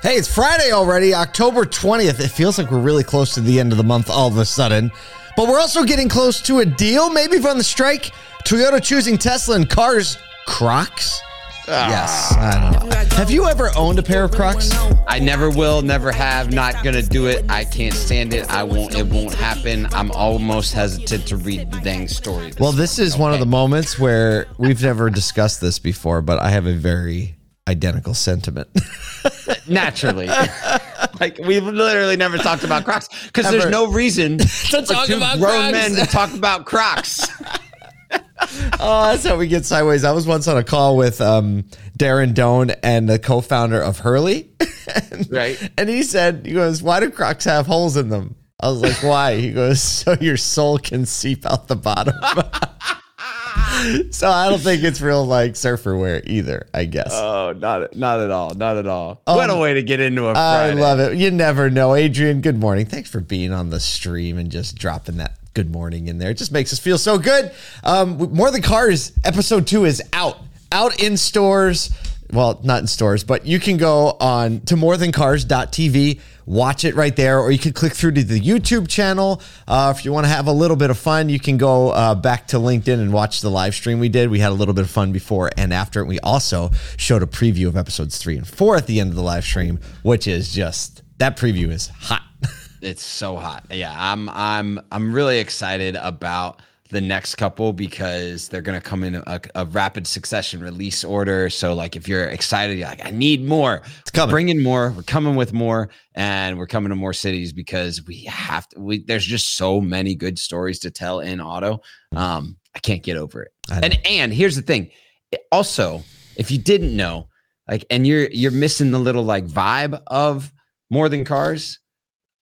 Hey, it's Friday already, October 20th. It feels like we're really close to the end of the month all of a sudden. But we're also getting close to a deal, maybe from the strike. Toyota choosing Tesla and cars, Crocs? Ah. Yes, I don't know. Have you ever owned a pair of Crocs? I never will, never have, not gonna do it. I can't stand it. I won't, it won't happen. I'm almost hesitant to read the dang story. Well, this is one of the moments where we've never discussed this before, but I have a very identical sentiment. Naturally. like we've literally never talked about Crocs because there's no reason To talk two about grown Crocs. men to talk about Crocs. Oh, that's how we get sideways. I was once on a call with um, Darren Doan and the co-founder of Hurley, and, Right. And he said, "He goes, why do Crocs have holes in them?" I was like, "Why?" He goes, "So your soul can seep out the bottom." so I don't think it's real like surfer wear either. I guess. Oh, not not at all, not at all. what a way to get into a I Friday. love it. You never know. Adrian, good morning. Thanks for being on the stream and just dropping that good morning in there. It just makes us feel so good. Um, More Than Cars, episode two is out, out in stores. Well, not in stores, but you can go on to morethancars.tv, watch it right there, or you can click through to the YouTube channel. Uh, if you want to have a little bit of fun, you can go uh, back to LinkedIn and watch the live stream we did. We had a little bit of fun before and after. We also showed a preview of episodes three and four at the end of the live stream, which is just that preview is hot. It's so hot. Yeah, I'm I'm I'm really excited about the next couple because they're gonna come in a, a rapid succession release order. So like if you're excited, you're like, I need more. It's coming. Bring in more. We're coming with more, and we're coming to more cities because we have to. We there's just so many good stories to tell in auto. Um, I can't get over it. And and here's the thing. It- also, if you didn't know, like, and you're you're missing the little like vibe of more than cars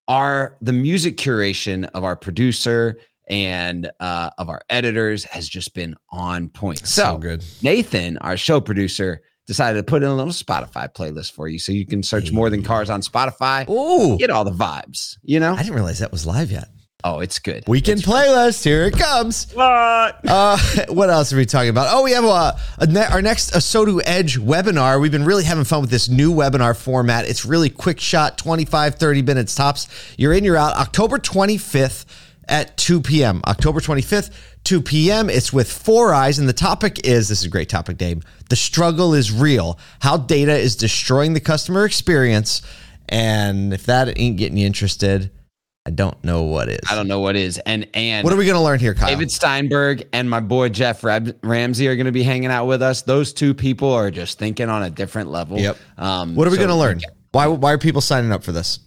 Are the music curation of our producer and uh, of our editors has just been on point. So, good. Nathan, our show producer, decided to put in a little Spotify playlist for you, so you can search more than cars on Spotify. Ooh, Get all the vibes, you know. I didn't realize that was live yet. Oh, it's good. Weekend It's- playlist, here it comes. What? Uh, what else are we talking about? Oh, we have a, a ne- our next ASOTU Edge webinar. We've been really having fun with this new webinar format. It's really quick shot, 25, 30 minutes tops. You're in, you're out. October 25th at 2 p.m. October 25th, 2 p.m. It's with Foureyes, and the topic is this is a great topic, Dave. The struggle is real. How data is destroying the customer experience. And if that ain't getting you interested, I don't know what is. I don't know what is. And and What are we going to learn here, Kyle? David Steinberg and my boy Jeff Ramsey are going to be hanging out with us. Those two people are just thinking on a different level. Yep. Um, What are we so- going to learn? Why, why are people signing up for this?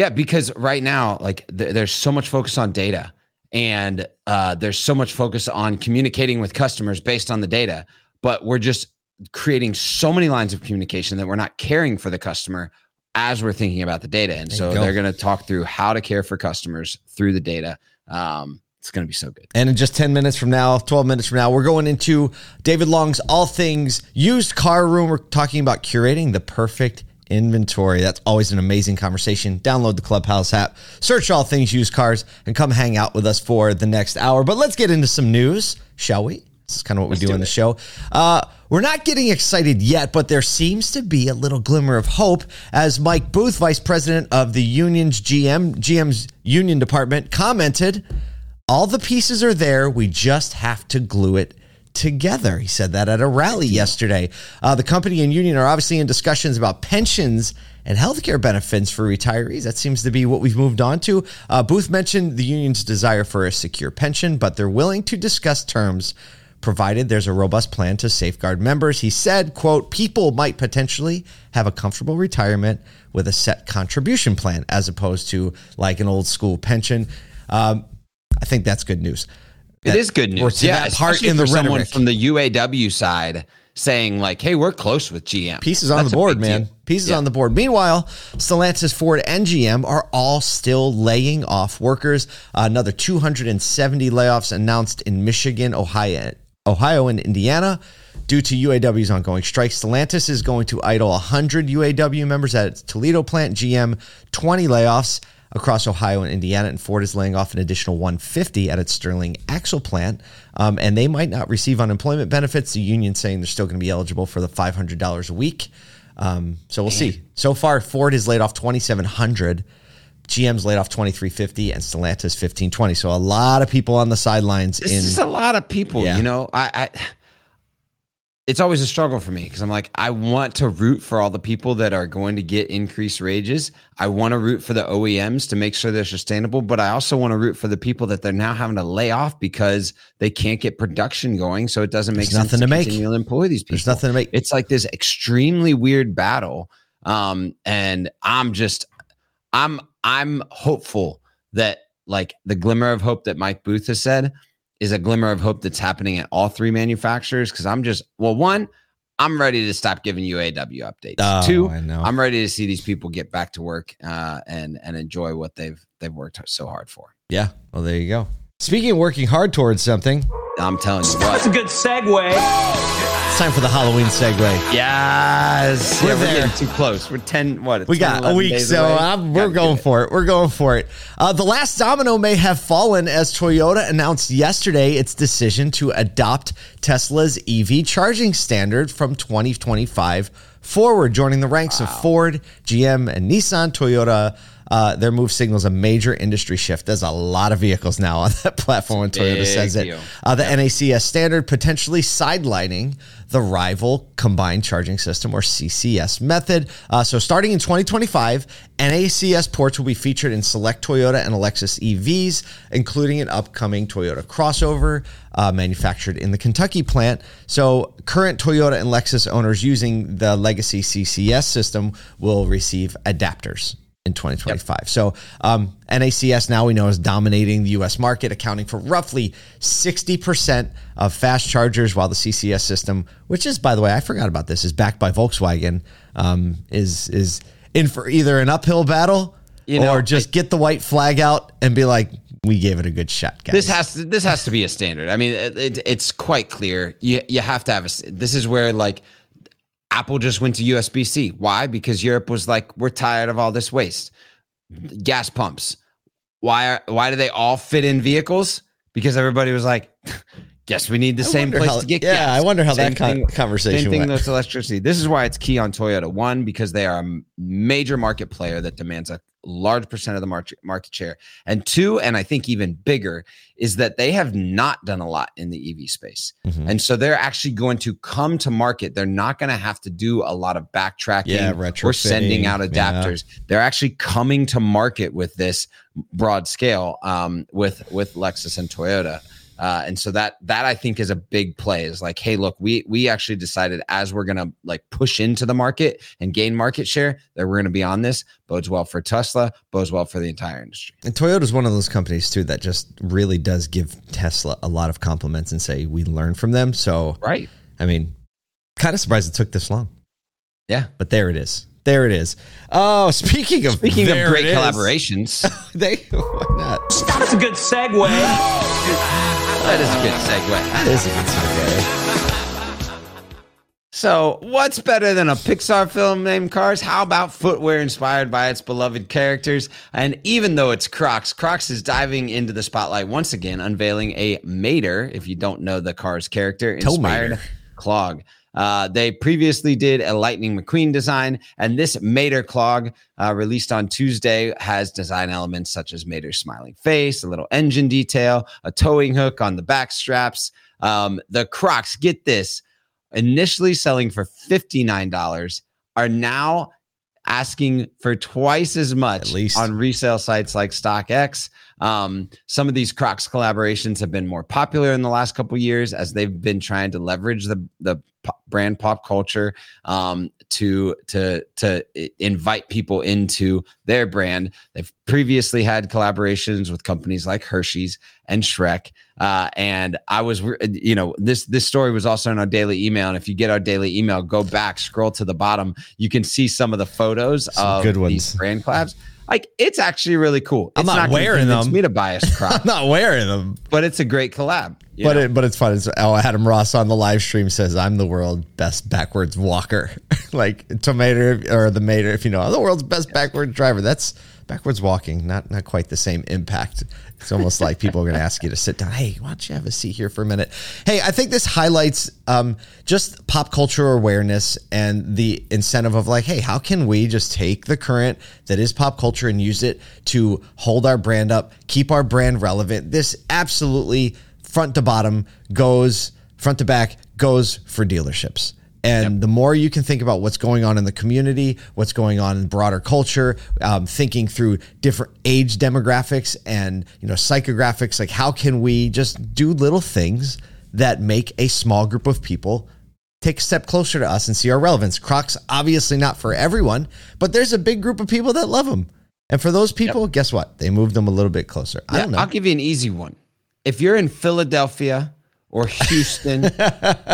Yeah, because right now, like th- there's so much focus on data, and uh, there's so much focus on communicating with customers based on the data, but we're just creating so many lines of communication that we're not caring for the customer as we're thinking about the data. And There so go. they're going to talk through how to care for customers through the data. Um, it's going to be so good. And in just 10 minutes from now, 12 minutes from now, we're going into David Long's All Things Used Car Room. We're talking about curating the perfect inventory. That's always an amazing conversation. Download the Clubhouse app, search All Things Used Cars, and come hang out with us for the next hour. But let's get into some news, shall we? This is kind of what we do, do on the show. Uh, we're not getting excited yet, but there seems to be a little glimmer of hope as Mike Booth, vice president of the union's GM, GM's union department, commented. All the pieces are there. We just have to glue it together. He said that at a rally yesterday. Uh, the company and union are obviously in discussions about pensions and healthcare benefits for retirees. That seems to be what we've moved on to. Uh, Booth mentioned the union's desire for a secure pension, but they're willing to discuss terms provided there's a robust plan to safeguard members. He said, quote, people might potentially have a comfortable retirement with a set contribution plan as opposed to like an old school pension. Um, I think that's good news. It is good or news. to Yeah, that part in the for someone from the UAW side saying like, "Hey, we're close with GM." Pieces on That's the board, man. deal. Pieces Yeah. on the board. Meanwhile, Stellantis, Ford, and GM are all still laying off workers. Uh, another 270 layoffs announced in Michigan, Ohio, Ohio, and Indiana due to UAW's ongoing strike. Stellantis is going to idle 100 UAW members at its Toledo plant. GM 20 layoffs across Ohio and Indiana, and Ford is laying off an additional 150 at its Sterling Axle plant. Um, and they might not receive unemployment benefits. The union saying they're still going to be eligible for the $500 a week Um, so we'll see. So far, Ford has laid off 2,700. GM's laid off 2350 and Stellantis 1520. So a lot of people on the sidelines This in is a lot of people, Yeah. you know. I, I it's always a struggle for me because I'm like, I want to root for all the people that are going to get increased wages. I want to root for the OEMs to make sure they're sustainable, but I also want to root for the people that they're now having to lay off because they can't get production going. So it doesn't make There's sense nothing to make. continue to employ these people. there's nothing to make it's like this extremely weird battle um and i'm just i'm i'm hopeful that like the glimmer of hope that mike booth has said is a glimmer of hope that's happening at all three manufacturers because i'm just well one i'm ready to stop giving uaw updates Oh, two I know. i'm ready to see these people get back to work uh and and enjoy what they've they've worked so hard for yeah. Well, there you go. Speaking of working hard towards something, i'm telling you That's a good segue. Time for the Halloween segue. yes We're yeah, we're getting too close we're 10 what We 10, got a week, so? I'm, we're Gotta going for it. We're going for it. Uh, the last domino may have fallen as Toyota announced yesterday its decision to adopt Tesla's EV charging standard from 2025 forward, joining the ranks of Ford, GM, and Nissan. Toyota. Uh, their move signals a major industry shift. There's a lot of vehicles now on that platform when Toyota says it. Uh, the NACS standard potentially sidelining the rival combined charging system or CCS method. Uh, so, starting in 2025, NACS ports will be featured in select Toyota and Lexus EVs, including an upcoming Toyota crossover uh, manufactured in the Kentucky plant. So, current Toyota and Lexus owners using the legacy CCS system will receive adapters in 2025. So um, NACS now we know is dominating the U.S. market, accounting for roughly 60% of fast chargers, while the CCS system, which is by the way, I forgot about this, is backed by Volkswagen, um, is is in for either an uphill battle You know, or just get the white flag out and be like, we gave it a good shot, guys. This has to this has to be a standard. I mean, it, it, it's quite clear. You you have to have a. This is where like Apple just went to USB C. Why? Because Europe was like, we're tired of all this waste. Gas pumps. Why are why do they all fit in vehicles? Because everybody was like, guess we need the same place how- to get yeah, gas. I wonder how Same that thing- conversation Same thing went. with electricity. This is why it's key on Toyota. One, because they are a major market player that demands a large percent of the market market share. And two, and I think even bigger, is that they have not done a lot in the EV space. Mhm. And so they're actually going to come to market. They're not going to have to do a lot of backtracking Yeah, or sending out Yeah. adapters. They're actually coming to market with this broad scale um, with with Lexus and Toyota. Uh, and so that that I think is a big play. Is like, hey, look, we we actually decided as we're gonna like push into the market and gain market share that we're gonna be on this. Bodes well for Tesla. Bodes well for the entire industry. And Toyota is one of those companies too that just really does give Tesla a lot of compliments and say we learn from them. So Right. I mean, kind of surprised it took this long, Yeah. but there it is. There it is. Oh, speaking of Speaking of great collaborations, they why not? That's a good segue. that is a good segue. That is a good segue. So, what's better than a Pixar film named Cars? How about footwear inspired by its beloved characters? And even though it's Crocs, Crocs is diving into the spotlight once again, unveiling a Mater, if you don't know the Cars character, Tow inspired clog. Uh, they previously did a Lightning McQueen design, and this Mater clog, uh, released on Tuesday, has design elements such as Mater's smiling face, a little engine detail, a towing hook on the back straps. Um, the Crocs, get this, initially selling for $59 are now asking for twice as much At least. on resale sites like StockX. Um, some of these Crocs collaborations have been more popular in the last couple years as they've been trying to leverage the the brand pop culture um, to to to invite people into their brand. They've previously had collaborations with companies like Hershey's and Shrek. Uh, and I was, you know, this this story was also in our daily email. And if you get our daily email, go back, scroll to the bottom, you can see some of the photos Some of good these ones. brand collabs. Like it's actually really cool. I'm It's not gonna wearing them. Me to buy a crop, I'm not wearing them, but it's a great collab. but know? it, but it's fun. It's, oh, Adam Ross on the live stream says I'm the world's best backwards walker, like tomato or the mater. If you know, I'm the world's best backwards driver. That's backwards walking, not not quite the same impact. It's almost like people are going to ask you to sit down. Hey, why don't you have a seat here for a minute? Hey, I think this highlights um, just pop culture awareness and the incentive of like, hey, how can we just take the current that is pop culture and use it to hold our brand up, keep our brand relevant? This absolutely front to bottom goes front to back goes for dealerships. And yep. the more you can think about what's going on in the community, what's going on in broader culture, um, thinking through different age demographics and you know psychographics, like how can we just do little things that make a small group of people take a step closer to us and see our relevance. Crocs obviously not for everyone, but there's a big group of people that love them. And for those people, yep. guess what? They move them a little bit closer. I don't know. I'll give you an easy one. If you're in Philadelphia or Houston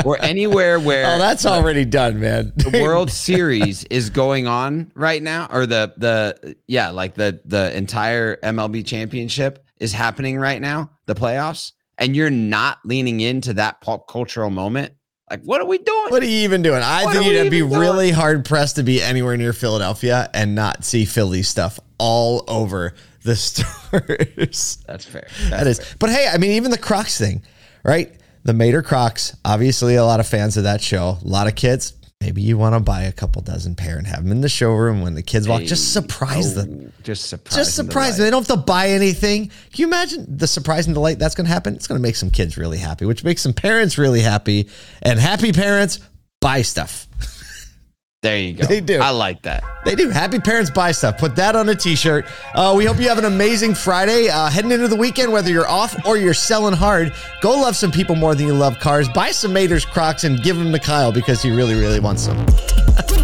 or anywhere oh, where Oh, that's already done, man. the World Series is going on right now or the the yeah, like the the entire MLB championship is happening right now, the playoffs, and you're not leaning into that pop cultural moment. Like, what are we doing? What are you even doing? I what think you'd be doing? really hard pressed to be anywhere near Philadelphia and not see Philly stuff all over the stores. That's fair. That's that is. Fair. But hey, I mean, even the Crocs thing, right? The Mater Crocs. Obviously, a lot of fans of that show. A lot of kids. Maybe you want to buy a couple dozen pair and have them in the showroom when the kids walk. Hey, just surprise oh, them. Just surprise. Just surprise them. They don't have to buy anything. Can you imagine the surprise and delight that's going to happen? It's going to make some kids really happy, which makes some parents really happy. And happy parents buy stuff. There you go. They do. I like that. They do. Happy parents buy stuff. Put that on a t-shirt. Uh, we hope you have an amazing Friday. Uh, heading into the weekend, whether you're off or you're selling hard, go love some people more than you love cars. Buy some Mater's Crocs and give them to Kyle because he really, really wants them.